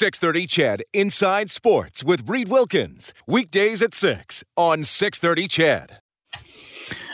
630 CHED Inside Sports with Reed Wilkins. Weekdays at 6 on 630 CHED.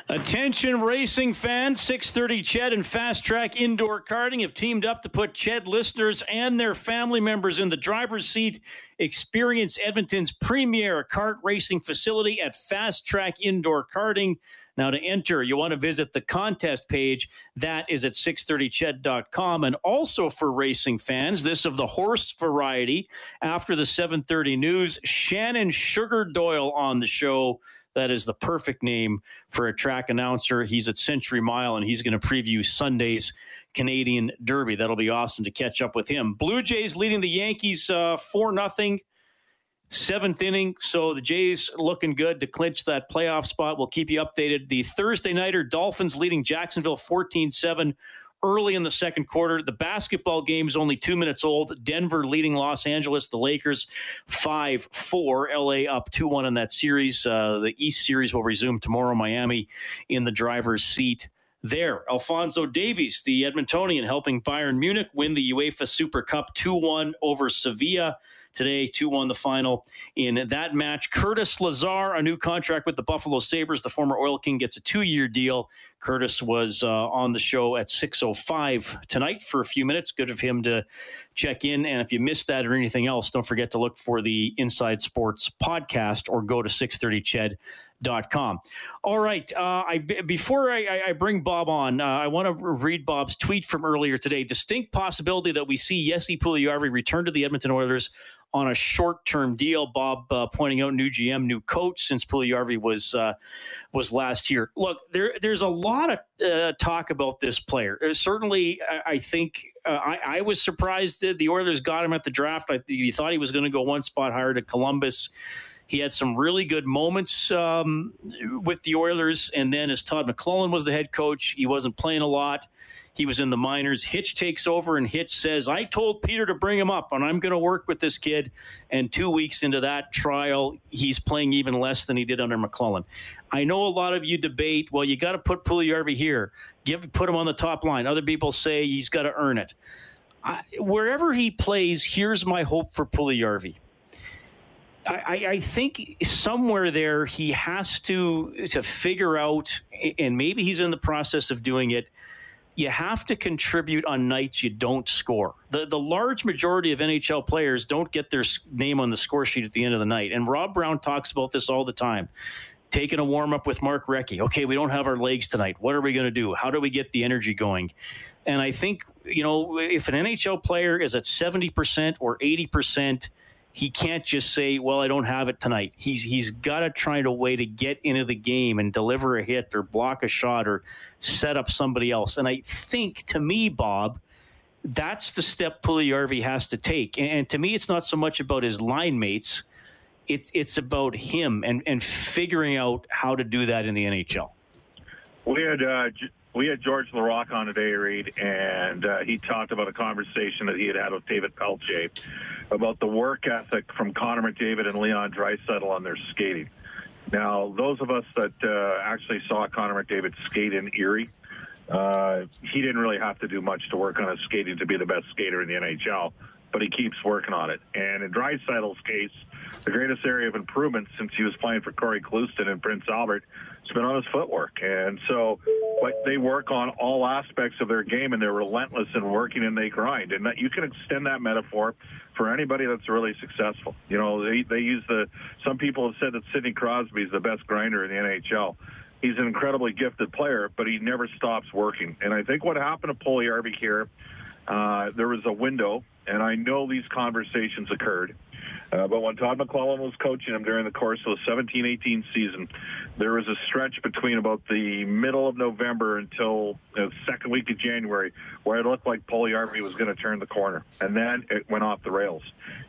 Attention racing fans, 630 CHED and Fast Track Indoor Karting have teamed up to put CHED listeners and their family members in the driver's seat. Experience Edmonton's premier kart racing facility at Fast Track Indoor Karting. Now, to enter, you want to visit the contest page. That is at 630ched.com. And also for racing fans, this of the horse variety. After the 730 news, Shannon Sugar Doyle on the show. That is the perfect name for a track announcer. He's at Century Mile and he's going to preview Sunday's Canadian Derby. That'll be awesome to catch up with him. Blue Jays leading the Yankees uh, 4 nothing seventh inning. So the Jays looking good to clinch that playoff spot. We'll keep you updated. The Thursday nighter Dolphins leading Jacksonville 14 7 early in the second quarter. The basketball game is only two minutes old. Denver leading Los Angeles, the Lakers 5 4. LA up 2 1 in that series. Uh, the East Series will resume tomorrow. Miami in the driver's seat there. Alphonso Davies, the Edmontonian, helping Bayern Munich win the UEFA Super Cup 2 1 over Sevilla today, 2 1 the final in that match. Curtis Lazar, a new contract with the Buffalo Sabres. The former Oil King gets a two year deal. Curtis was uh, on the show at 6.05 tonight for a few minutes. Good of him to check in. And if you missed that or anything else, don't forget to look for the Inside Sports podcast or go to 630ched Dot com. All right. Uh, I before I, I bring Bob on, uh, I want to read Bob's tweet from earlier today. Distinct possibility that we see Jesse Puljujarvi return to the Edmonton Oilers on a short-term deal. Bob uh, pointing out new GM, new coach since Puljujarvi was uh, was last year. Look, there there's a lot of uh, talk about this player. Uh, certainly, I, I think uh, I, I, was surprised that the Oilers got him at the draft. I you thought he was going to go one spot higher to Columbus. He had some really good moments um, with the Oilers, and then as Todd McLellan was the head coach, he wasn't playing a lot. He was in the minors. Hitch takes over, and Hitch says, I told Peter to bring him up, and I'm going to work with this kid. And two weeks into that trial, he's playing even less than he did under McLellan. I know a lot of you debate, well, you got to put Puljujarvi here, give, put him on the top line. Other people say he's got to earn it. I, wherever he plays, here's my hope for Puljujarvi. I, I, think somewhere there he has to to figure out, and maybe he's in the process of doing it you have to contribute on nights you don't score. The the large majority of NHL players don't get their name on the score sheet at the end of the night. And Rob Brown talks about this all the time. Taking a warm up with Mark Recchi. Okay, we don't have our legs tonight. What are we going to do? How do we get the energy going? And I think, you know, if an NHL player is at 70% or 80%, he can't just say, "Well, I don't have it tonight." He's he's got to try a way to get into the game and deliver a hit or block a shot or set up somebody else. And I think, to me, Bob, that's the step Puljujarvi has to take. And, to me, it's not so much about his line mates; it's it's about him and and figuring out how to do that in the NHL. We had uh, we had George Laraque on today, Reed, and uh, he talked about a conversation that he had had with David Pelletier about the work ethic from Connor McDavid and Leon Draisaitl on their skating. Now, those of us that uh, actually saw Connor McDavid skate in Erie, uh, he didn't really have to do much to work on his skating to be the best skater in the NHL, but he keeps working on it. And in Draisaitl's case, the greatest area of improvement since he was playing for Cory Clouston and Prince Albert has been on his footwork. And so but they work on all aspects of their game and they're relentless in working and they grind. And that, you can extend that metaphor for anybody that's really successful. You know, they, they use the, some people have said that Sidney Crosby is the best grinder in the NHL. He's an incredibly gifted player, but he never stops working. And I think what happened to Puljujarvi here, uh, there was a window, and I know these conversations occurred uh, but when Todd McLellan was coaching him during the course of the 17-18 season, there was a stretch between about the middle of November until the second week of January where it looked like Puljujarvi was going to turn the corner, and then it went off the rails,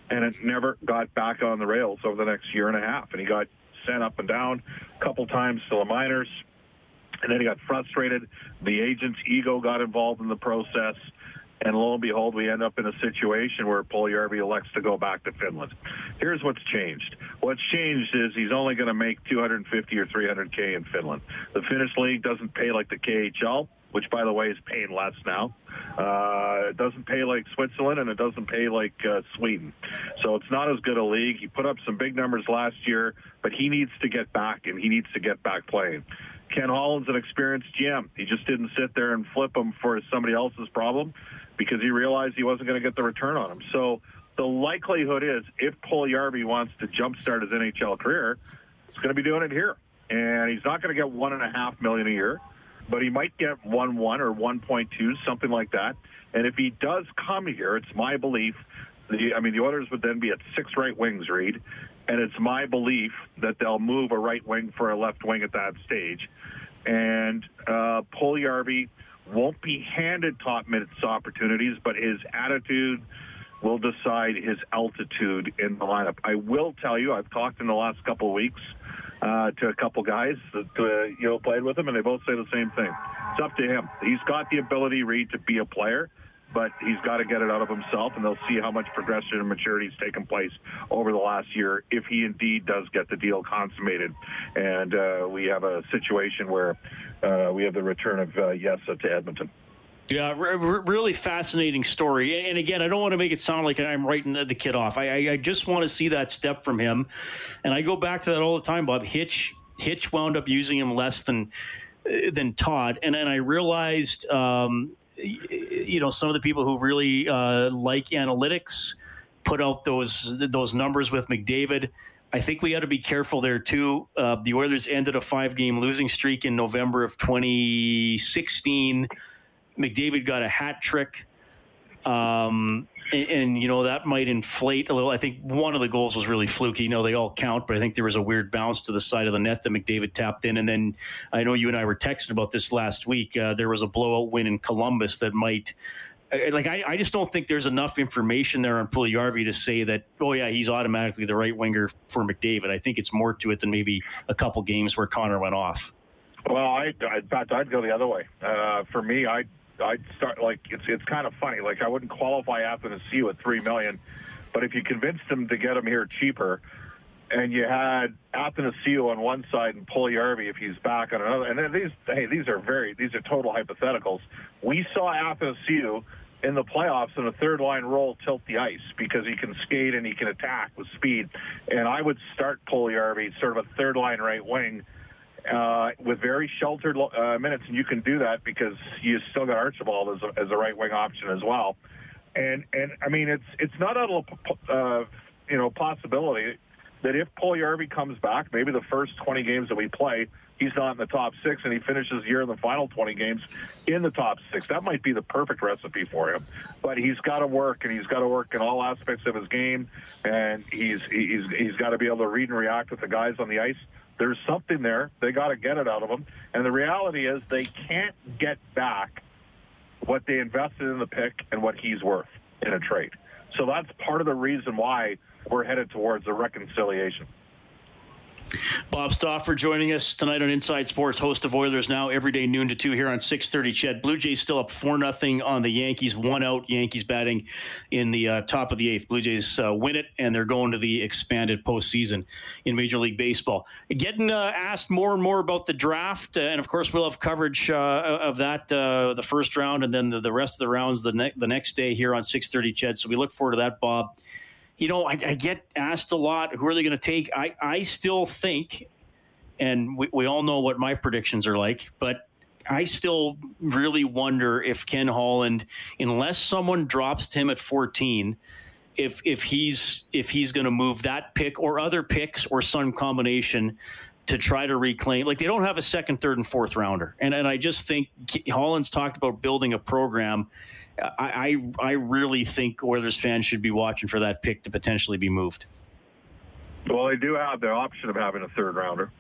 and it never got back on the rails over the next year and a half, and he got sent up and down a couple times to the minors. And then he got frustrated. The agent's ego got involved in the process. And lo and behold, we end up in a situation where Puljujärvi elects to go back to Finland. Here's what's changed. What's changed is he's only going to make 250 or 300k in Finland. The Finnish league doesn't pay like the KHL, which by the way is paying less now. Uh, it doesn't pay like Switzerland and it doesn't pay like uh, Sweden. So it's not as good a league. He put up some big numbers last year, but he needs to get back and he needs to get back playing. Ken Holland's an experienced GM. He just didn't sit there and flip him for somebody else's problem because he realized he wasn't going to get the return on him. So the likelihood is if Puljujärvi wants to jumpstart his NHL career, he's going to be doing it here. And he's not going to get one and a half million a year, but he might get one one or one point two, something like that. And if he does come here, it's my belief. The, I mean, the Oilers would then be at six right wings, Reed, and it's my belief that they'll move a right wing for a left wing at that stage. And uh, Puljujärvi won't be handed top minutes opportunities, but his attitude will decide his altitude in the lineup. I will tell you, I've talked in the last couple of weeks uh, to a couple guys that uh, you know played with him, and they both say the same thing. It's up to him. He's got the ability, Reed, to be a player but he's got to get it out of himself, and they'll see how much progression and maturity has taken place over the last year if he indeed does get the deal consummated. And uh, we have a situation where uh, we have the return of uh, Yessa to Edmonton. Yeah, really fascinating story. And again, I don't want to make it sound like I'm writing the kid off. I, I, I just want to see that step from him. And I go back to that all the time, Bob. Hitch Hitch wound up using him less than than Todd, and and I realized um, you know, some of the people who really uh, like analytics put out those those numbers with McDavid. I think we got to be careful there too. Uh, the Oilers ended a five game losing streak in November of 2016. McDavid got a hat trick. Um, and, and, you know that might inflate a little. I think one of the goals was really fluky. You know they all count, but I think there was a weird bounce to the side of the net that McDavid tapped in. And then I know you and I were texting about this last week. Uh, there was a blowout win in Columbus that might. Uh, like I, I just don't think there's enough information there on Puljujärvi to say that oh yeah he's automatically the right winger for McDavid. I think it's more to it than maybe a couple games where Connor went off. Well, I, in fact, I'd go the other way. Uh, for me, I I'd start like it's it's kind of funny. Like I wouldn't qualify Athanasiu at three million, but if you convinced them to get him here cheaper, and you had Athanasiu on one side and Puljujärvi if he's back on another, and then these hey these are very these are total hypotheticals. We saw Athanasiu in the playoffs in a third line role tilt the ice because he can skate and he can attack with speed, and I would start Puljujärvi sort of a third line right wing uh, with very sheltered uh, minutes, and you can do that because you still got Archibald as a, as a right wing option as well. And and I mean, it's it's not a uh, you know possibility that if Puljujärvi comes back, maybe the first 20 games that we play, he's not in the top six, and he finishes the year in the final 20 games in the top six. That might be the perfect recipe for him. But he's got to work, and he's got to work in all aspects of his game, and he's he's he's got to be able to read and react with the guys on the ice there's something there. They got to get it out of them. And the reality is they can't get back what they invested in the pick and what he's worth in a trade. So that's part of the reason why we're headed towards a reconciliation. Bob Stauffer joining us tonight on Inside Sports, host of Oilers Now, every day noon to 2 here on 630 CHED. Blue Jays still up 4 nothing on the Yankees, one out. Yankees batting in the uh, top of the eighth. Blue Jays uh, win it, and they're going to the expanded postseason in Major League Baseball. Getting uh, asked more and more about the draft, uh, and of course, we'll have coverage uh, of that uh, the first round and then the, the rest of the rounds the, ne- the next day here on 630 CHED. So we look forward to that, Bob you know, I, I, get asked a lot, who are they going to take? I, I still think, and we, we all know what my predictions are like, but I still really wonder if Ken Holland, unless someone drops him at 14, if if he's if he's going to move that pick or other picks or some combination to try to reclaim. Like they don't have a second, third, and fourth rounder, and and I just think Holland's talked about building a program I, I, I really think Oilers fans should be watching for that pick to potentially be moved. Well, they do have the option of having a third rounder,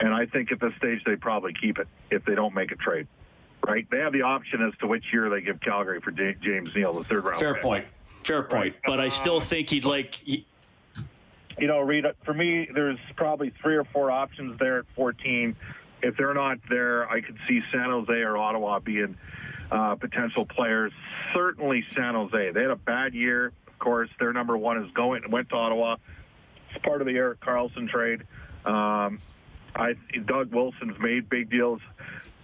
and I think at this stage they probably keep it if they don't make a trade. Right? They have the option as to which year they give Calgary for James Neal, the third round. Fair pick. point. Fair point. But I still think he'd like. He, you know, Reed, for me, there's probably three or four options there at 14. If they're not there, I could see San Jose or Ottawa being uh, potential players. Certainly San Jose. They had a bad year. Of course, their number one is going went to Ottawa. It's part of the Erik Karlsson trade. Um, I Doug Wilson's made big deals.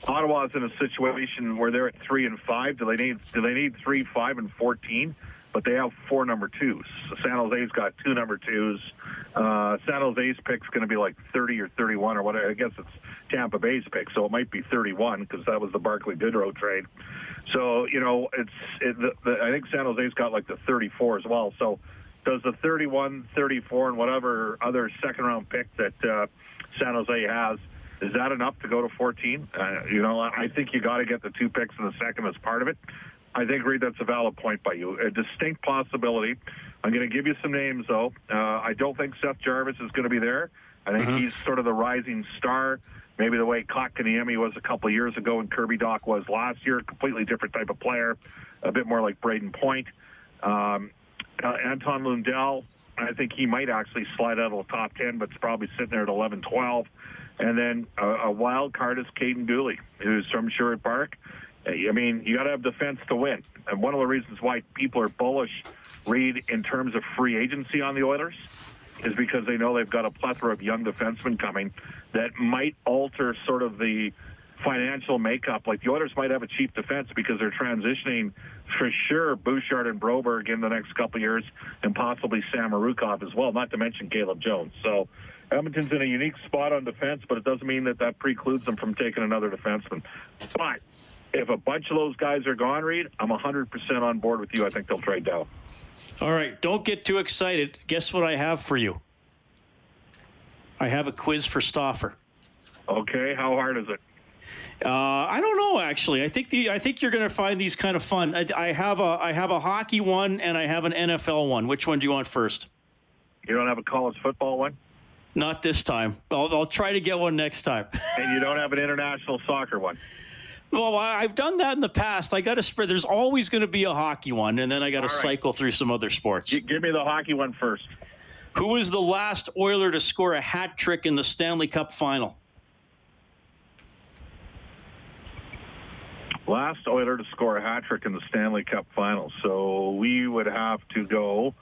Ottawa's in a situation where they're at three and five. Do they need do they need three, five, and fourteen? But they have four number twos. So San Jose's got two number twos. Uh, San Jose's pick's going to be like 30 or 31 or whatever. I guess it's Tampa Bay's pick, so it might be 31 because that was the Barclay Goodrow trade. So you know, it's it, the, the, I think San Jose's got like the 34 as well. So does the 31, 34, and whatever other second round pick that uh, San Jose has is that enough to go to 14? Uh, you know, I think you got to get the two picks in the second as part of it. I think, Reed, that's a valid point by you. A distinct possibility. I'm going to give you some names, though. Uh, I don't think Seth Jarvis is going to be there. I think mm-hmm. he's sort of the rising star. Maybe the way Kotkaniemi was a couple of years ago and Kirby Dach was last year. Completely different type of player. A bit more like Brayden Point. Um, uh, Anton Lundell, I think he might actually slide out of the top 10, but it's probably sitting there at 11, 12. And then a, a wild card is Kaiden Guhle, who's from Sherwood Park. I mean, you got to have defense to win. And one of the reasons why people are bullish, Reed, in terms of free agency on the Oilers, is because they know they've got a plethora of young defensemen coming that might alter sort of the financial makeup. Like the Oilers might have a cheap defense because they're transitioning for sure Bouchard and Broberg in the next couple years, and possibly Samorukov as well. Not to mention Caleb Jones. So Edmonton's in a unique spot on defense, but it doesn't mean that that precludes them from taking another defenseman. But if a bunch of those guys are gone, Reed, I'm 100% on board with you. I think they'll trade down. All right, don't get too excited. Guess what I have for you? I have a quiz for Stauffer. Okay, how hard is it? Uh, I don't know. Actually, I think the I think you're going to find these kind of fun. I, I, have a I have a hockey one and I have an NFL one. Which one do you want first? You don't have a college football one. Not this time. I'll, I'll try to get one next time. and you don't have an international soccer one. Well, I've done that in the past. I got to spread. There's always going to be a hockey one, and then I got to right. cycle through some other sports. G- give me the hockey one first. Who was the last Oiler to score a hat trick in the Stanley Cup final? Last Oiler to score a hat trick in the Stanley Cup final. So we would have to go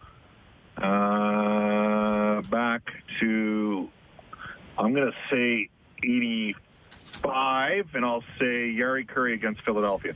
uh, back to, I'm going to say 85, and I'll say Jari Kurri against Philadelphia.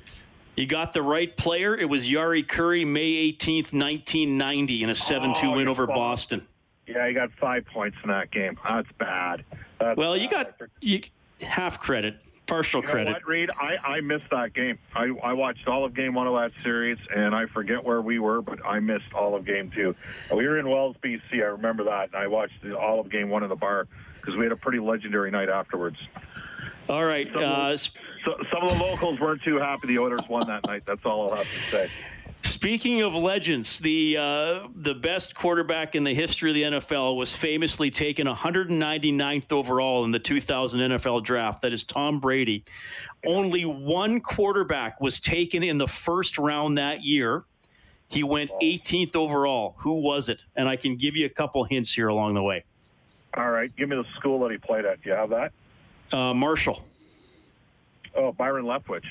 You got the right player. It was Jari Kurri, May 18th, 1990, in a 7 2 win over Boston. Yeah, he got five points in that game. That's bad. That's well, bad. you got you, half credit partial you credit. What, Reed? I, I missed that game. I, I watched all of game one of that series, and I forget where we were, but I missed all of game two. We were in Wells, BC. I remember that. I watched all of game one in the bar because we had a pretty legendary night afterwards. All right. Some, uh, of the, so, some of the locals weren't too happy the Oilers won that night. That's all I'll have to say. Speaking of legends, the uh, the best quarterback in the history of the NFL was famously taken 199th overall in the 2000 NFL draft. That is Tom Brady. Only one quarterback was taken in the first round that year. He went 18th overall. Who was it? And I can give you a couple hints here along the way. All right, give me the school that he played at. Do you have that? Uh, Marshall. Oh, Byron Leftwich.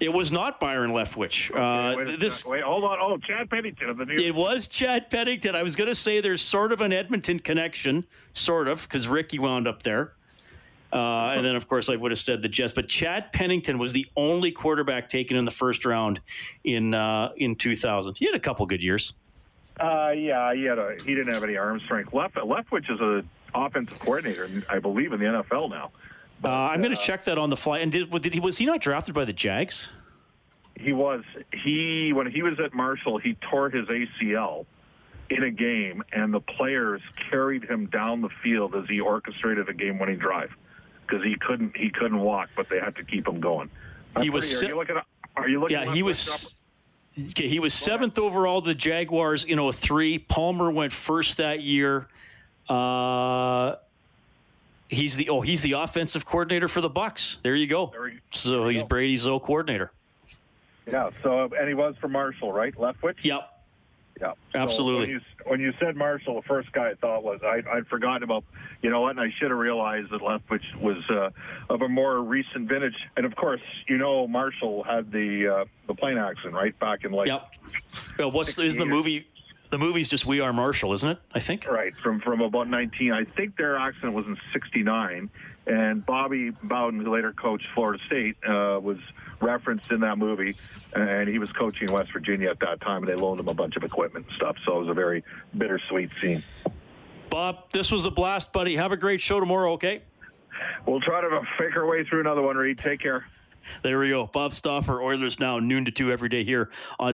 It was not Byron Leftwich. Okay, uh, wait, this wait, hold on. Oh, Chad Pennington of the New. It was Chad Pennington. I was going to say there's sort of an Edmonton connection, sort of, because Ricky wound up there. Uh, and then, of course, I would have said the Jets. But Chad Pennington was the only quarterback taken in the first round in uh, in 2000. He had a couple good years. Uh, yeah, he had a he didn't have any arm strength. Left Leftwich is a offensive coordinator, I believe, in the NFL now. But, uh, I'm going to uh, check that on the fly. And did, did he was he not drafted by the Jags? He was. He when he was at Marshall, he tore his ACL in a game, and the players carried him down the field as he orchestrated a game-winning drive because he couldn't he couldn't walk, but they had to keep him going. he was. Pretty, are you looking? At, are you looking? Yeah, he was. Okay, he was seventh overall the Jaguars in 03. Palmer went first that year. Uh, He's the oh he's the offensive coordinator for the Bucs. There you go. There so he's go. Brady's old coordinator. Yeah. So and he was for Marshall, right? Leftwich. Yep. Yeah, absolutely. So when, you, when, you, said Marshall, the first guy I thought was I, would forgotten about. You know what? And I should have realized that Leftwich was uh, of a more recent vintage. And of course, you know Marshall had the uh, the plane accident right back in like. Yep. Well, what's is the movie? The movie's just We Are Marshall, isn't it? I think. Right from from about 19. I think their accident was in '69, and Bobby Bowden, who later coached Florida State, uh, was referenced in that movie, and he was coaching West Virginia at that time, and they loaned him a bunch of equipment and stuff. So it was a very bittersweet scene. Bob, this was a blast, buddy. Have a great show tomorrow, okay? We'll try to fake our way through another one, Reed. Take care. There we go. Bob Stauffer, Oilers Now, noon to 2 every day here on.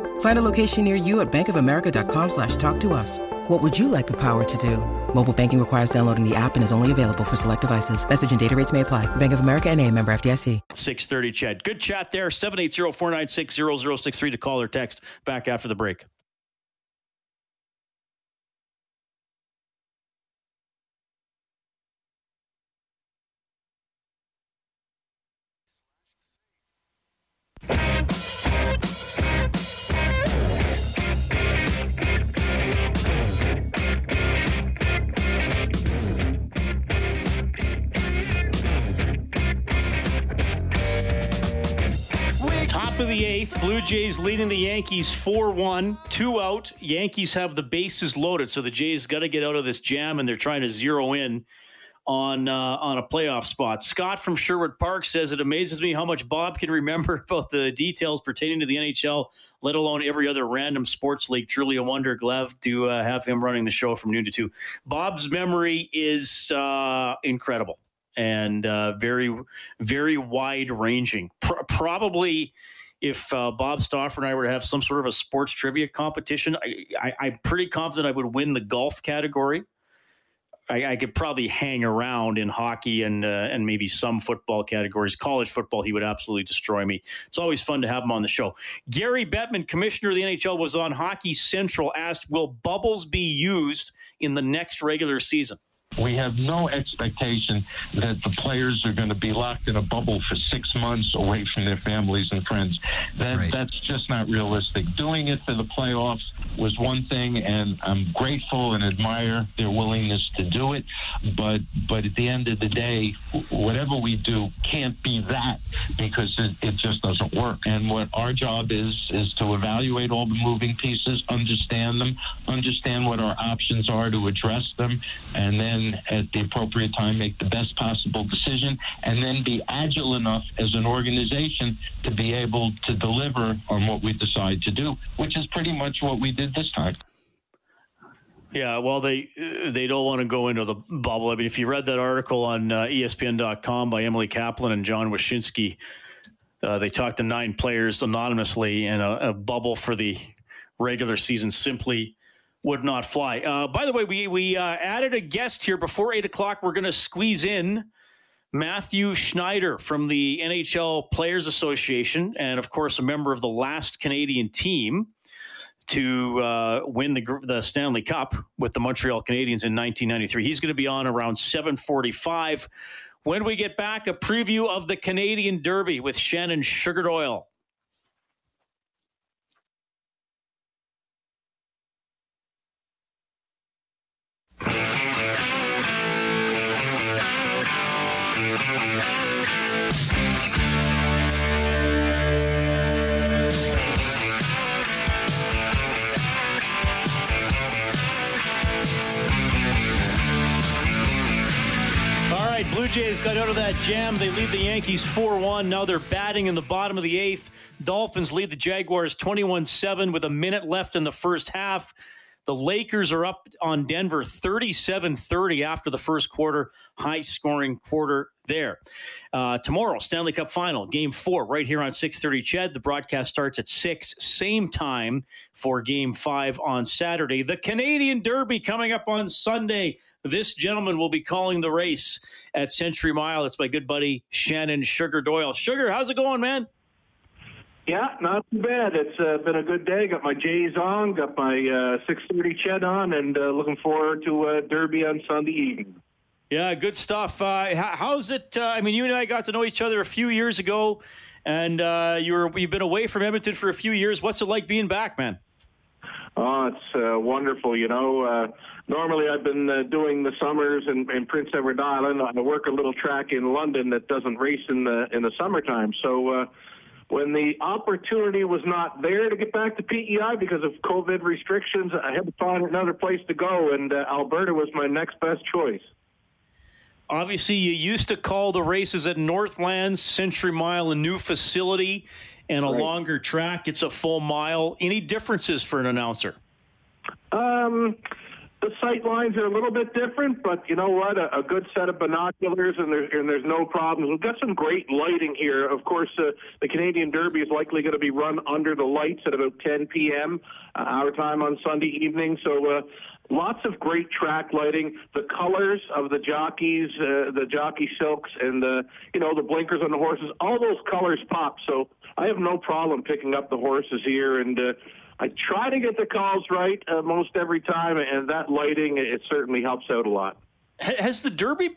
Find a location near you at bankofamerica.com slash talk to us. What would you like the power to do? Mobile banking requires downloading the app and is only available for select devices. Message and data rates may apply. Bank of America and a member FDIC. 630 CHED. Good chat there. 780-496-0063 to call or text back after the break. Of the eighth, Blue Jays leading the Yankees 4 1, two out. Yankees have the bases loaded, so the Jays got to get out of this jam, and they're trying to zero in on uh, on a playoff spot. Scott from Sherwood Park says it amazes me how much Bob can remember about the details pertaining to the NHL, let alone every other random sports league. Truly a wonder. Glad to uh, have him running the show from noon to two. Bob's memory is uh, incredible and uh, very very wide ranging. Pro- probably if uh, Bob Stauffer and I were to have some sort of a sports trivia competition, I, am pretty confident I would win the golf category. I, I could probably hang around in hockey and uh, and maybe some football categories. College football, he would absolutely destroy me. It's always fun to have him on the show. Gary Bettman, commissioner of the NHL, was on Hockey Central. Asked, "Will bubbles be used in the next regular season?" We have no expectation that the players are going to be locked in a bubble for six months away from their families and friends. That, right. That's just not realistic. Doing it for the playoffs was one thing, and I'm grateful and admire their willingness to do it. But but at the end of the day, whatever we do can't be that because it, it just doesn't work. And what our job is is to evaluate all the moving pieces, understand them, understand what our options are to address them, and then at the appropriate time make the best possible decision and then be agile enough as an organization to be able to deliver on what we decide to do, which is pretty much what we did this time. Yeah, well, they they don't want to go into the bubble. I mean, if you read that article on uh, ESPN.com by Emily Kaplan and John Wyshynski, uh, they talked to nine players anonymously, and a, a bubble for the regular season simply would not fly. Uh, by the way, we we uh, added a guest here before eight o'clock. We're going to squeeze in Mathieu Schneider from the NHL Players Association, and of course, a member of the last Canadian team to uh, win the the Stanley Cup with the Montreal Canadiens in 1993. He's going to be on around 7:45. When we get back, a preview of the Canadian Derby with Shannon Sugardoyle. Blue Jays got out of that jam. They lead the Yankees 4 1. Now they're batting in the bottom of the eighth. Dolphins lead the Jaguars 21 7 with a minute left in the first half. The Lakers are up on Denver 37 30 after the first quarter. High scoring quarter there. Uh, tomorrow, Stanley Cup final, game four, right here on 630 CHED. The broadcast starts at 6, same time for game five on Saturday. The Canadian Derby coming up on Sunday. This gentleman will be calling the race at Century Mile. It's my good buddy Shannon Sugar Doyle. Sugar, how's it going, man? Yeah, not too bad. It's uh, been a good day. Got my Jays on, got my uh, 6:30 Ched on, and uh, looking forward to uh, Derby on Sunday evening. Yeah, good stuff. Uh, how's it? Uh, I mean, you and I got to know each other a few years ago, and uh, you were you've been away from Edmonton for a few years. What's it like being back, man? Oh, it's uh, wonderful. You know, uh, normally I've been uh, doing the summers in, in Prince Edward Island. I work a little track in London that doesn't race in the in the summertime. So uh, when the opportunity was not there to get back to PEI because of COVID restrictions, I had to find another place to go, and uh, Alberta was my next best choice. Obviously, you used to call the races at Northlands, Century Mile, a new facility and a right. longer track. It's a full mile. Any differences for an announcer? Um, the sight lines are a little bit different, but you know what? A, a good set of binoculars, and, and there's no problems. We've got some great lighting here. Of course, uh, the Canadian Derby is likely going to be run under the lights at about 10 p.m. Uh, our time on Sunday evening. So uh, lots of great track lighting. The colors of the jockeys, uh, the jockey silks, and the you know the blinkers on the horses. All those colors pop. So I have no problem picking up the horses here and. Uh, I try to get the calls right uh, most every time, and that lighting it certainly helps out a lot. Has the Derby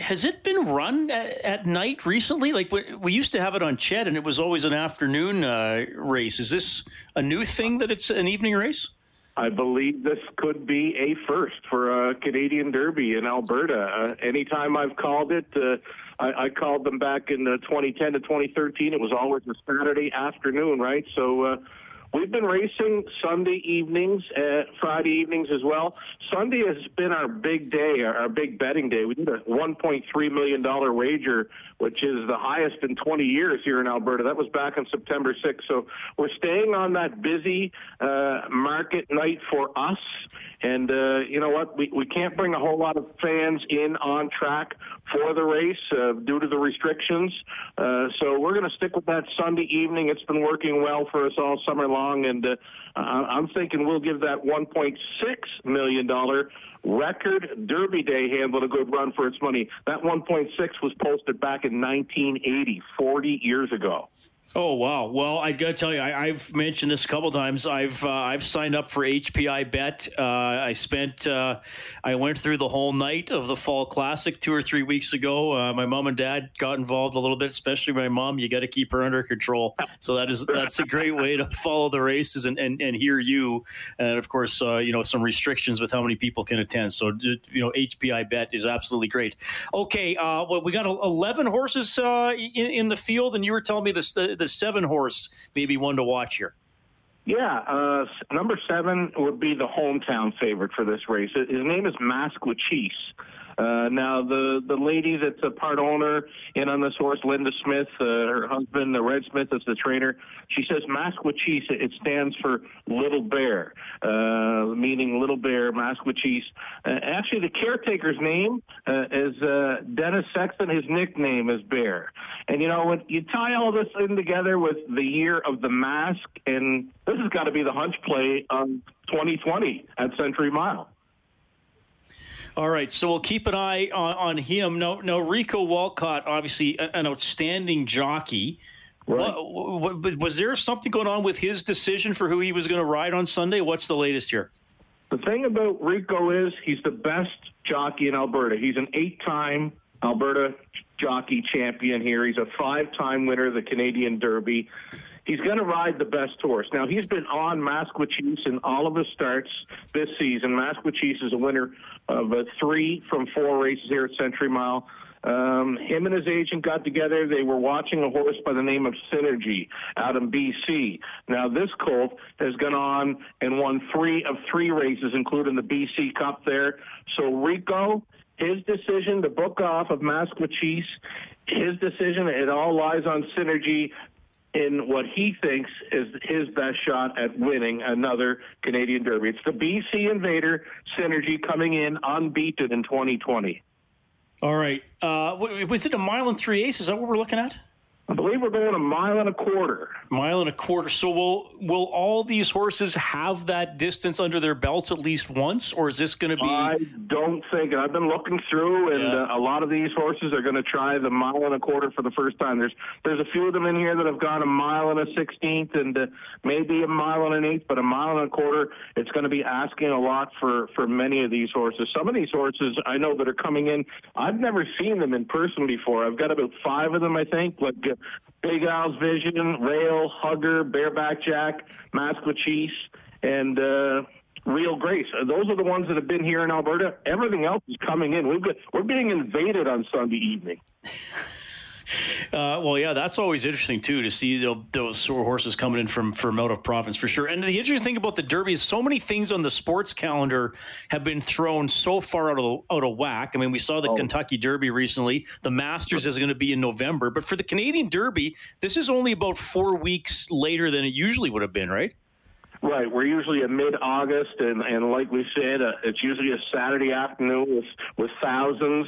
has it been run at, at night recently? Like we, we, used to have it on CHED, and it was always an afternoon uh, race. Is this a new thing that it's an evening race? I believe this could be a first for a Canadian Derby in Alberta. Uh, anytime I've called it, uh, I, I, called them back in uh, 2010 to 2013. It was always a Saturday afternoon, right? So uh, We've been racing Sunday evenings, uh, Friday evenings as well. Sunday has been our big day, our, our big betting day. We did a $1.3 million wager, which is the highest in 20 years here in Alberta. That was back on September 6th. So we're staying on that busy uh, market night for us. And uh, you know what? We, we can't bring a whole lot of fans in on track for the race uh, due to the restrictions. Uh, so we're going to stick with that Sunday evening. It's been working well for us all summer long, and uh, I'm thinking we'll give that 1.6 million dollar record Derby Day handle a good run for its money. That 1.6 was posted back in 1980, 40 years ago. Oh wow! Well, I got to tell you, I, have mentioned this a couple times. I've uh, I've signed up for HPI Bet. Uh, I spent uh, I went through the whole night of the Fall Classic two or three weeks ago. Uh, my mom and dad got involved a little bit, especially my mom. You got to keep her under control. So that is that's a great way to follow the races and, and, and hear you. And of course, uh, you know some restrictions with how many people can attend. So you know HPI Bet is absolutely great. Okay, uh, well, we got eleven horses in, in, the field, and you were telling me this. The, seven horse maybe one to watch here? Yeah, uh, number seven would be the hometown favorite for this race. His name is Masquachese. Uh, now, the the lady that's a part owner in on this horse, Linda Smith, uh, her husband, the Red Smith, is the trainer. She says Masquachese. It stands for Little Bear, uh, meaning Little Bear, Masquachese. Uh, actually, the caretaker's name uh, is uh, Dennis Sexton. His nickname is Bear. And you know, when you tie all this in together with the year of the mask, and this has got to be the hunch play of 2020 at Century Mile. All right, so we'll keep an eye on, on him. No, no, Rico Walcott, obviously an outstanding jockey. Right. What, what, was there something going on with his decision for who he was going to ride on Sunday? What's the latest here? The thing about Rico is he's the best jockey in Alberta. He's an eight-time Alberta jockey champion here. He's a five-time winner of the Canadian Derby he's going to ride the best horse. Now, he's been on Masquachese in all of his starts this season. Masquachese is a winner of uh, three from four races here at Century Mile. Um, him and his agent got together. They were watching a horse by the name of Synergy out in BC. Now, this colt has gone on and won three of three races, including the BC Cup there. So, Rico, his decision to book off of Masquachese, his decision, it all lies on Synergy in what he thinks is his best shot at winning another Canadian Derby. It's the BC Invader Synergy coming in unbeaten in 2020. All right. Uh, was it a mile and three eighths? Is that what we're looking at? I believe we're going a mile and a quarter. Mile and a quarter. So will will all these horses have that distance under their belts at least once, or is this going to be? I don't think. I've been looking through, and yeah. uh, a lot of these horses are going to try the mile and a quarter for the first time. There's there's a few of them in here that have gone a mile and a sixteenth, and uh, maybe a mile and an eighth, but a mile and a quarter. It's going to be asking a lot for for many of these horses. Some of these horses I know that are coming in. I've never seen them in person before. I've got about five of them, I think. Like. Uh, Big Al's Vision, Rail, Hugger, Bareback Jack, Masquerade, and uh, Real Grace. Uh, those are the ones that have been here in Alberta. Everything else is coming in. We've got, we're being invaded on Sunday evening. Uh, well, yeah, that's always interesting too to see the, those horses coming in from from out of province for sure. And the interesting thing about the Derby is so many things on the sports calendar have been thrown so far out of out of whack. I mean, we saw the oh. Kentucky Derby recently. The Masters is going to be in November, but for the Canadian Derby, this is only about four weeks later than it usually would have been, right? Right. We're usually a mid-August, and, and like we said, uh, it's usually a Saturday afternoon with, with thousands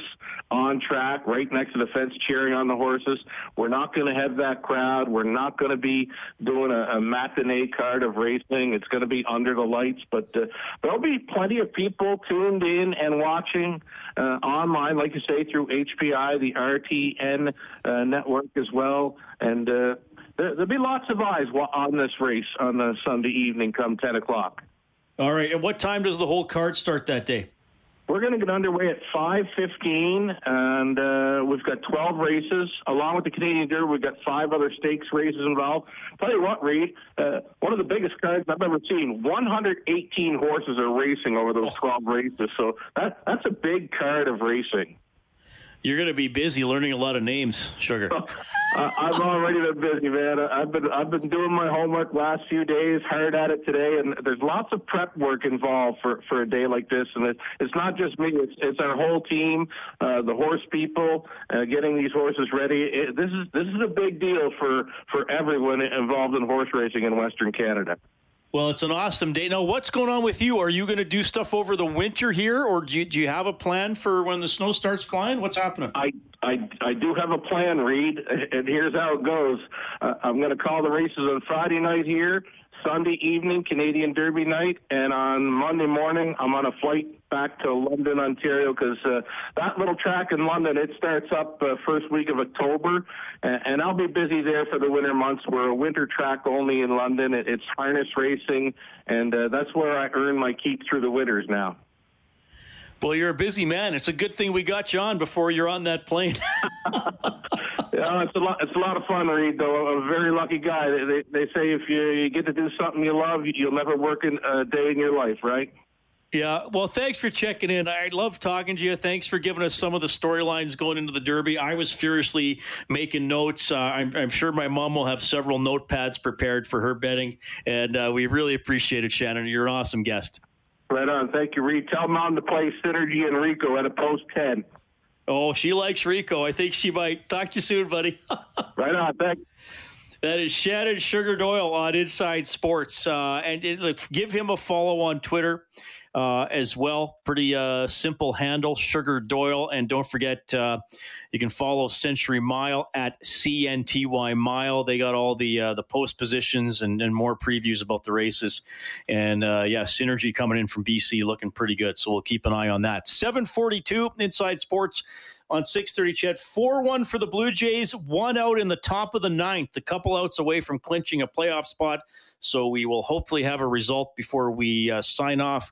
on track, right next to the fence, cheering on the horses. We're not going to have that crowd. We're not going to be doing a, a matinee card of racing. It's going to be under the lights, but uh, there'll be plenty of people tuned in and watching uh, online, like you say, through HPI, the RTN uh, network as well, and uh, there, will be lots of eyes on this race on the Sunday evening come 10 o'clock. All right. And what time does the whole card start that day? We're going to get underway at 5:15, and uh, we've got 12 races along with the Canadian Derby. We've got five other stakes races involved. Tell you what, Reed, uh, one of the biggest cards I've ever seen. 118 horses are racing over those 12 races, so that that's a big card of racing. You're going to be busy learning a lot of names, Sugar. I've already been busy, man. I've been I've been doing my homework last few days, hard at it today, and there's lots of prep work involved for, for a day like this. And it, it's not just me; it's it's our whole team, uh, the horse people, uh, getting these horses ready. It, this is this is a big deal for for everyone involved in horse racing in Western Canada. Well, it's an awesome day. Now, what's going on with you? Are you going to do stuff over the winter here, or do you, do you have a plan for when the snow starts flying? What's happening? I I, I do have a plan, Reed, and here's how it goes. Uh, I'm going to call the races on Friday night here. Sunday evening, Canadian Derby night, and on Monday morning, I'm on a flight back to London, Ontario, because uh, that little track in London it starts up uh, first week of October, and, and I'll be busy there for the winter months. We're a winter track only in London. It, it's harness racing, and uh, that's where I earn my keep through the winters now. Well, you're a busy man. It's a good thing we got you on before you're on that plane. yeah, it's a lot. It's a lot of fun, Reed. Though a very lucky guy. They, they say if you, you get to do something you love, you'll never work in a day in your life, right? Yeah. Well, thanks for checking in. I love talking to you. Thanks for giving us some of the storylines going into the Derby. I was furiously making notes. Uh, I'm, I'm, sure my mom will have several notepads prepared for her betting, and uh, we really appreciate it, Shannon. You're an awesome guest. Right on. Thank you, Reed. Tell Mom to play Synergy and Rico at a post 10. Oh, she likes Rico. I think she might. Talk to you soon, buddy. right on. Thanks. That is Shannon Sugar Doyle on Inside Sports. Uh, and it, look, give him a follow on Twitter uh, as well. Pretty uh, simple handle, Sugar Doyle. And don't forget, uh, you can follow Century Mile at CNTY Mile. They got all the uh, the post positions and, and, more previews about the races. And uh, yeah, Synergy coming in from BC looking pretty good. So we'll keep an eye on that. 742 Inside Sports on 630 CHED. 4 1 for the Blue Jays, one out in the top of the ninth, a couple outs away from clinching a playoff spot. So we will hopefully have a result before we uh, sign off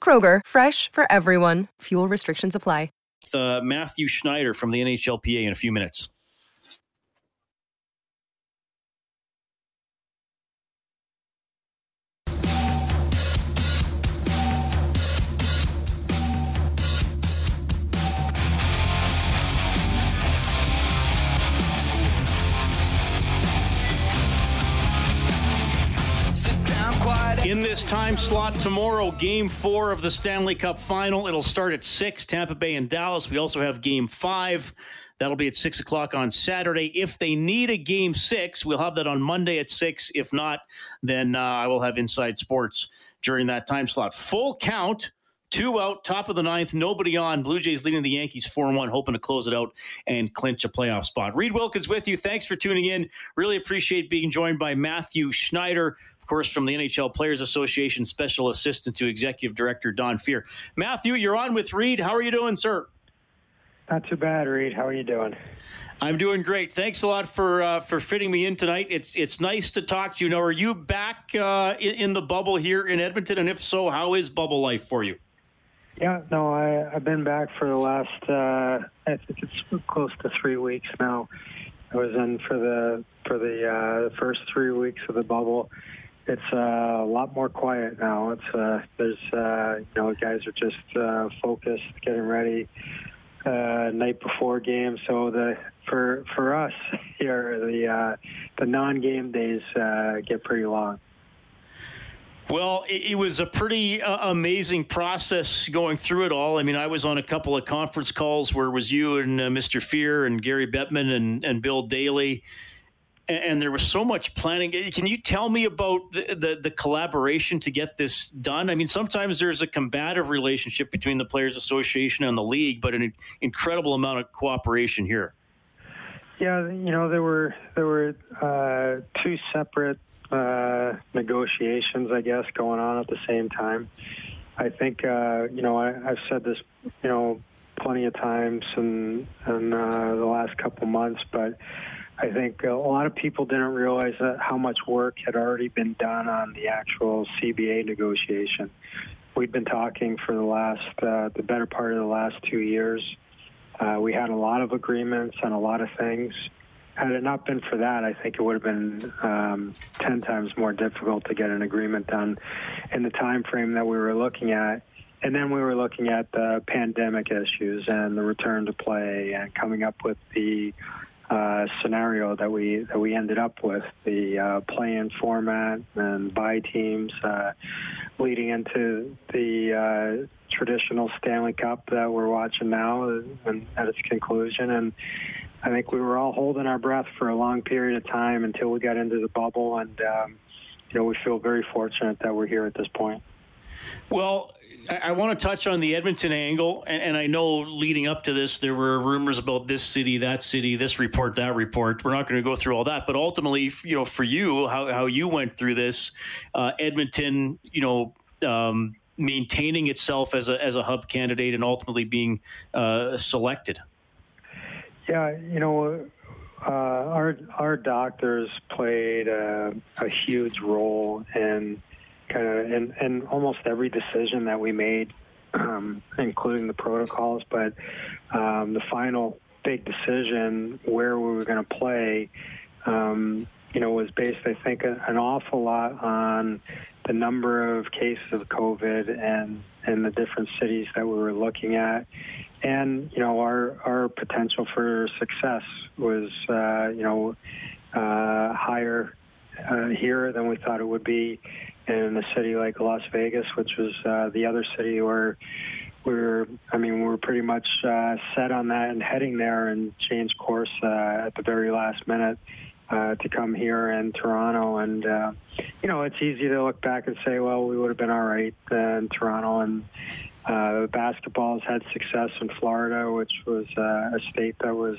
Kroger, fresh for everyone. Fuel restrictions apply uh, Mathieu Schneider from the NHLPA in a few minutes. In this time slot tomorrow, game four of the Stanley Cup final. It'll start at six, Tampa Bay and Dallas. We also have game five. That'll be at six o'clock on Saturday. If they need a game six, we'll have that on Monday at six. If not, then uh, I will have Inside Sports during that time slot. Full count Two out, top of the ninth, nobody on. Blue Jays leading the Yankees 4 1, hoping to close it out and clinch a playoff spot. Reed Wilkins with you. Thanks for tuning in. Really appreciate being joined by Mathieu Schneider, of course, from the NHL Players Association, Special Assistant to Executive Director Don Fehr. Matthew, you're on with Reid. How are you doing, sir? Not too bad, Reid. How are you doing? I'm doing great. Thanks a lot for uh, for fitting me in tonight. It's it's nice to talk to you. Now, are you back uh, in, in the bubble here in Edmonton? And if so, how is bubble life for you? Yeah, no, I, I've been back for the last, uh, I think it's close to three weeks now. I was in for the for the uh, first three weeks of the bubble. It's uh, a lot more quiet now. It's uh, there's uh, you know guys are just uh, focused, getting ready uh, night before game. So the for for us here, the uh, the non-game days uh, get pretty long. Well, it, it was a pretty uh, amazing process going through it all. I mean, I was on a couple of conference calls where it was you and uh, Mr. Fehr and Gary Bettman and, and Bill Daly, and, there was so much planning. Can you tell me about the, the, the collaboration to get this done? I mean, sometimes there's a combative relationship between the Players Association and the league, but an incredible amount of cooperation here. Yeah, you know, there were there were uh, two separate uh, negotiations, I guess, going on at the same time. I think, uh, you know, I, I've said this, you know, plenty of times in, in uh, the last couple months, but I think a lot of people didn't realize how much work had already been done on the actual CBA negotiation. We'd been talking for the last, uh, the better part of the last two years. Uh, we had a lot of agreements on a lot of things. Had it not been for that, I think it would have been um, ten times more difficult to get an agreement done in the time frame that we were looking at. And then we were looking at the pandemic issues and the return to play, and coming up with the uh, scenario that we that we ended up with the uh, play-in format and bye teams, uh, leading into the uh, traditional Stanley Cup that we're watching now and at its conclusion, and I think we were all holding our breath for a long period of time until we got into the bubble, and um, you know we feel very fortunate that we're here at this point. Well, I, want to touch on the Edmonton angle, and, and, I know leading up to this, there were rumors about this city, that city, this report, that report. We're not going to go through all that, but ultimately, you know, for you, how how you went through this, uh, Edmonton, you know. Um, maintaining itself as a as a hub candidate and ultimately being uh, selected. Yeah, you know, uh, our our doctors played a, a huge role in kind of in, in almost every decision that we made, um, including the protocols. But um, the final big decision where we were going to play, um, you know, was based, I think, an awful lot on the number of cases of COVID and and the different cities that we were looking at and you know our our potential for success was uh, you know uh, higher uh, here than we thought it would be in a city like Las Vegas, which was uh, the other city where we were. I mean, we were pretty much uh, set on that and heading there, and changed course uh, at the very last minute. uh, to come here in Toronto, and uh, you know it's easy to look back and say, well, we would have been all right in Toronto, and uh, basketball has had success in Florida, which was uh, a state that was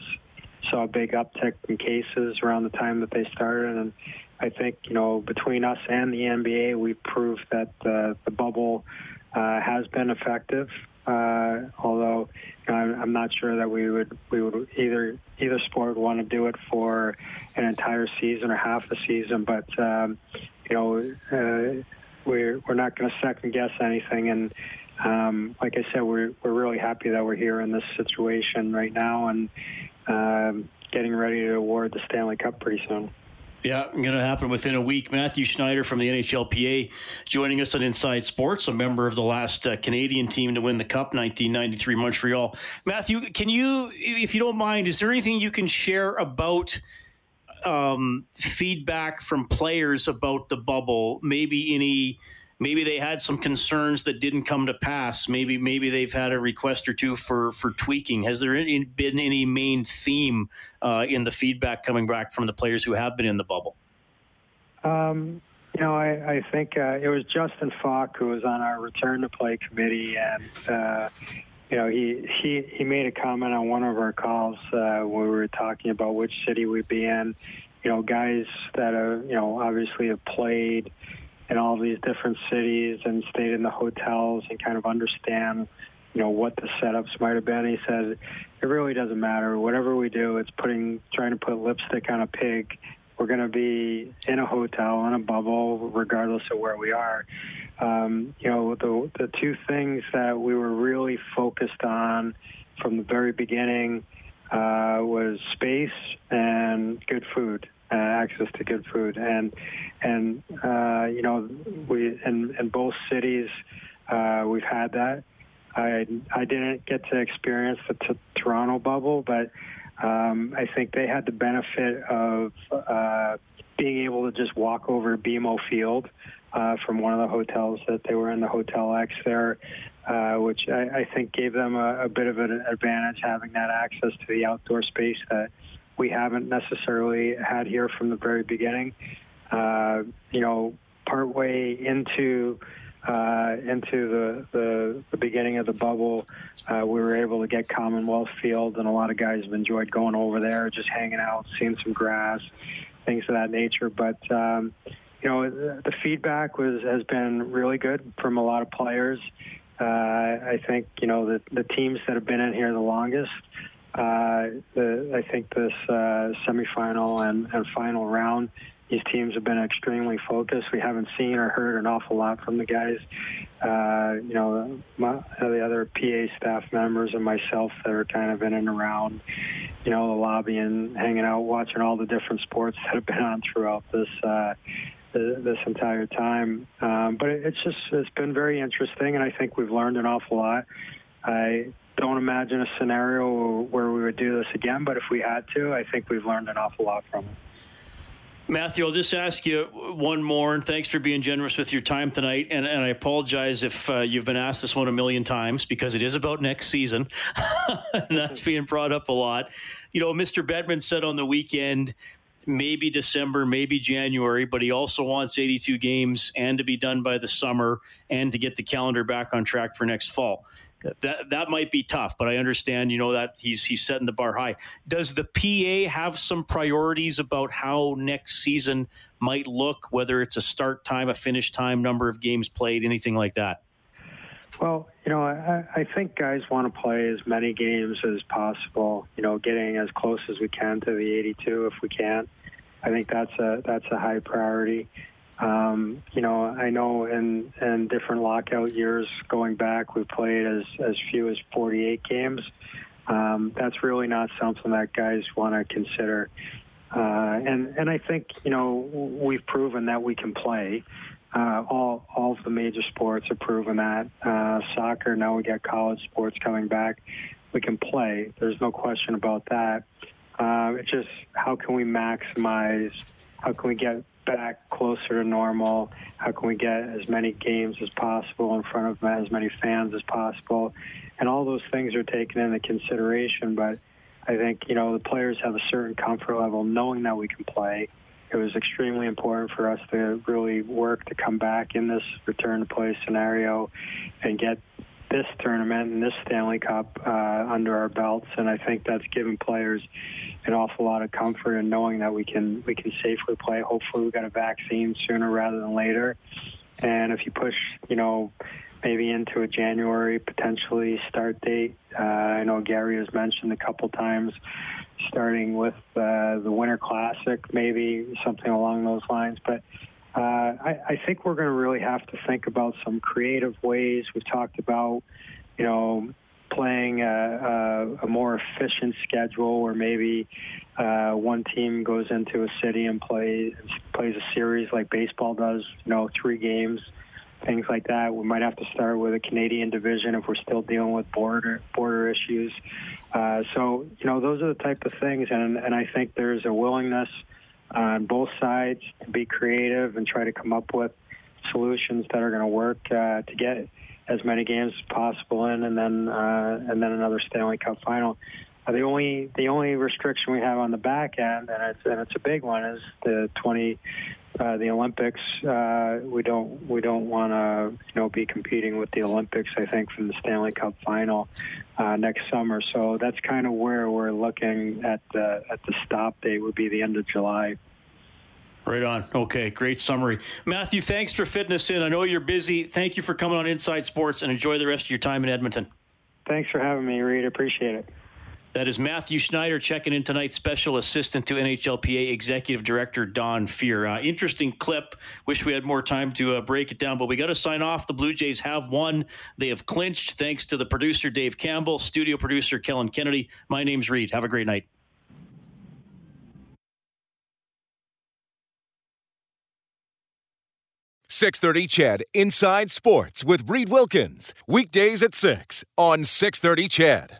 saw a big uptick in cases around the time that they started. And I think you know between us and the NBA, we've proved that uh, the bubble uh, has been effective. Uh, although you know, I'm, not sure that we would we would either either sport would want to do it for an entire season or half a season, but um, you know uh, we're we're not going to second guess anything and um, like I said, we're we're really happy that we're here in this situation right now and um, getting ready to award the Stanley Cup pretty soon. Yeah, going to happen within a week. Mathieu Schneider from the NHLPA joining us on Inside Sports, a member of the last uh, Canadian team to win the Cup, 1993 Montreal. Matthew, can you, if you don't mind, is there anything you can share about um, feedback from players about the bubble? Maybe any maybe they had some concerns that didn't come to pass. Maybe maybe they've had a request or two for for tweaking. Has there any, been any main theme uh, in the feedback coming back from the players who have been in the bubble? Um, you know, I, I think uh, it was Justin Faulk who was on our return to play committee, and uh, you know, he he he made a comment on one of our calls uh, when we were talking about which city we'd be in. You know, guys that are you know obviously have played in all these different cities and stayed in the hotels and kind of understand you know what the setups might have been. He said it really doesn't matter. Whatever we do, it's putting trying to put lipstick on a pig. We're going to be in a hotel in a bubble, regardless of where we are. Um, you know, the the two things that we were really focused on from the very beginning uh, was space and good food uh, access to good food. And and uh, you know, we in, in both cities uh, we've had that. I I didn't get to experience the t- Toronto bubble, but um, I think they had the benefit of uh, being able to just walk over BMO Field uh, from one of the hotels that they were in, the Hotel X there, uh, which I, I, think gave them a, a, bit of an advantage having that access to the outdoor space that we haven't necessarily had here from the very beginning. Uh, you know, partway into uh, into the, the, the beginning of the bubble, uh, we were able to get Commonwealth Field, and a lot of guys have enjoyed going over there, just hanging out, seeing some grass, things of that nature. But um, you know, the feedback was has been really good from a lot of players. Uh, I think you know the the teams that have been in here the longest the, I think this uh, semifinal and, and final round, these teams have been extremely focused. We haven't seen or heard an awful lot from the guys. Uh, you know, my, the other PA staff members and myself that are kind of in and around, you know, the lobby and hanging out, watching all the different sports that have been on throughout this uh, this entire time. Um, but it's just it's been very interesting, and I think we've learned an awful lot. I don't imagine a scenario where we would do this again, but if we had to, I think we've learned an awful lot from it. Matthew, I'll just ask you one more, and thanks for being generous with your time tonight. And, and I apologize if uh, you've been asked this one a million times because it is about next season. and that's being brought up a lot. You know, Mr. Bettman said on the weekend, maybe December, maybe January, but he also wants 82 games and to be done by the summer and to get the calendar back on track for next fall that that might be tough, but I understand, you know, that he's he's setting the bar high. Does the PA have some priorities about how next season might look, whether it's a start time, a finish time, number of games played, anything like that? Well, you know, I, I think guys want to play as many games as possible. You know, getting as close as we can to the 82 if we can. I think that's a that's a high priority. Um, you know, I know in, in different lockout years going back, we played as, as few as 48 games. Um, that's really not something that guys want to consider. Uh, and, and I think, you know, we've proven that we can play. Uh, all, all of the major sports have proven that. Uh, soccer, now we got college sports coming back. We can play. There's no question about that. Uh, it's just how can we maximize, how can we get back closer to normal? How can we get as many games as possible in front of as many fans as possible? And all those things are taken into consideration. But I think, you know, the players have a certain comfort level knowing that we can play. It was extremely important for us to really work to come back in this return to play scenario and get this tournament and this Stanley Cup uh, under our belts, and I think that's given players an awful lot of comfort in knowing that we can we can safely play. Hopefully, we got a vaccine sooner rather than later. And if you push, you know, maybe into a January potentially start date, uh, I know Gary has mentioned a couple times starting with uh, the Winter Classic, maybe something along those lines, but uh, I, I think we're going to really have to think about some creative ways. We've talked about, you know, playing a, a, a more efficient schedule where maybe uh, one team goes into a city and plays plays a series like baseball does, you know, three games, things like that. We might have to start with a Canadian division if we're still dealing with border border issues. Uh, so, you know, those are the type of things, and and I think there's a willingness on both sides to be creative and try to come up with solutions that are going to work uh, to get as many games as possible in, and then uh, and then another Stanley Cup final. Uh, the only the only restriction we have on the back end, and it's and it's a big one, is the 20 uh, the Olympics. Uh, we don't we don't want to you know be competing with the Olympics. I think from the Stanley Cup final uh, next summer. So that's kind of where we're looking at the at the stop date would be the end of July. Right on. Okay, great summary. Matthew, thanks for fitting us in. I know you're busy. Thank you for coming on Inside Sports and enjoy the rest of your time in Edmonton. Thanks for having me, Reid. Appreciate it. That is Mathieu Schneider checking in tonight, special assistant to NHLPA Executive Director Don Fehr. Uh, interesting clip. Wish we had more time to uh, break it down, but we got to sign off. The Blue Jays have won. They have clinched thanks to the producer Dave Campbell, studio producer Kellen Kennedy. My name's Reid. Have a great night. Six thirty CHED Inside Sports with Reid Wilkins weekdays at six on six thirty CHED.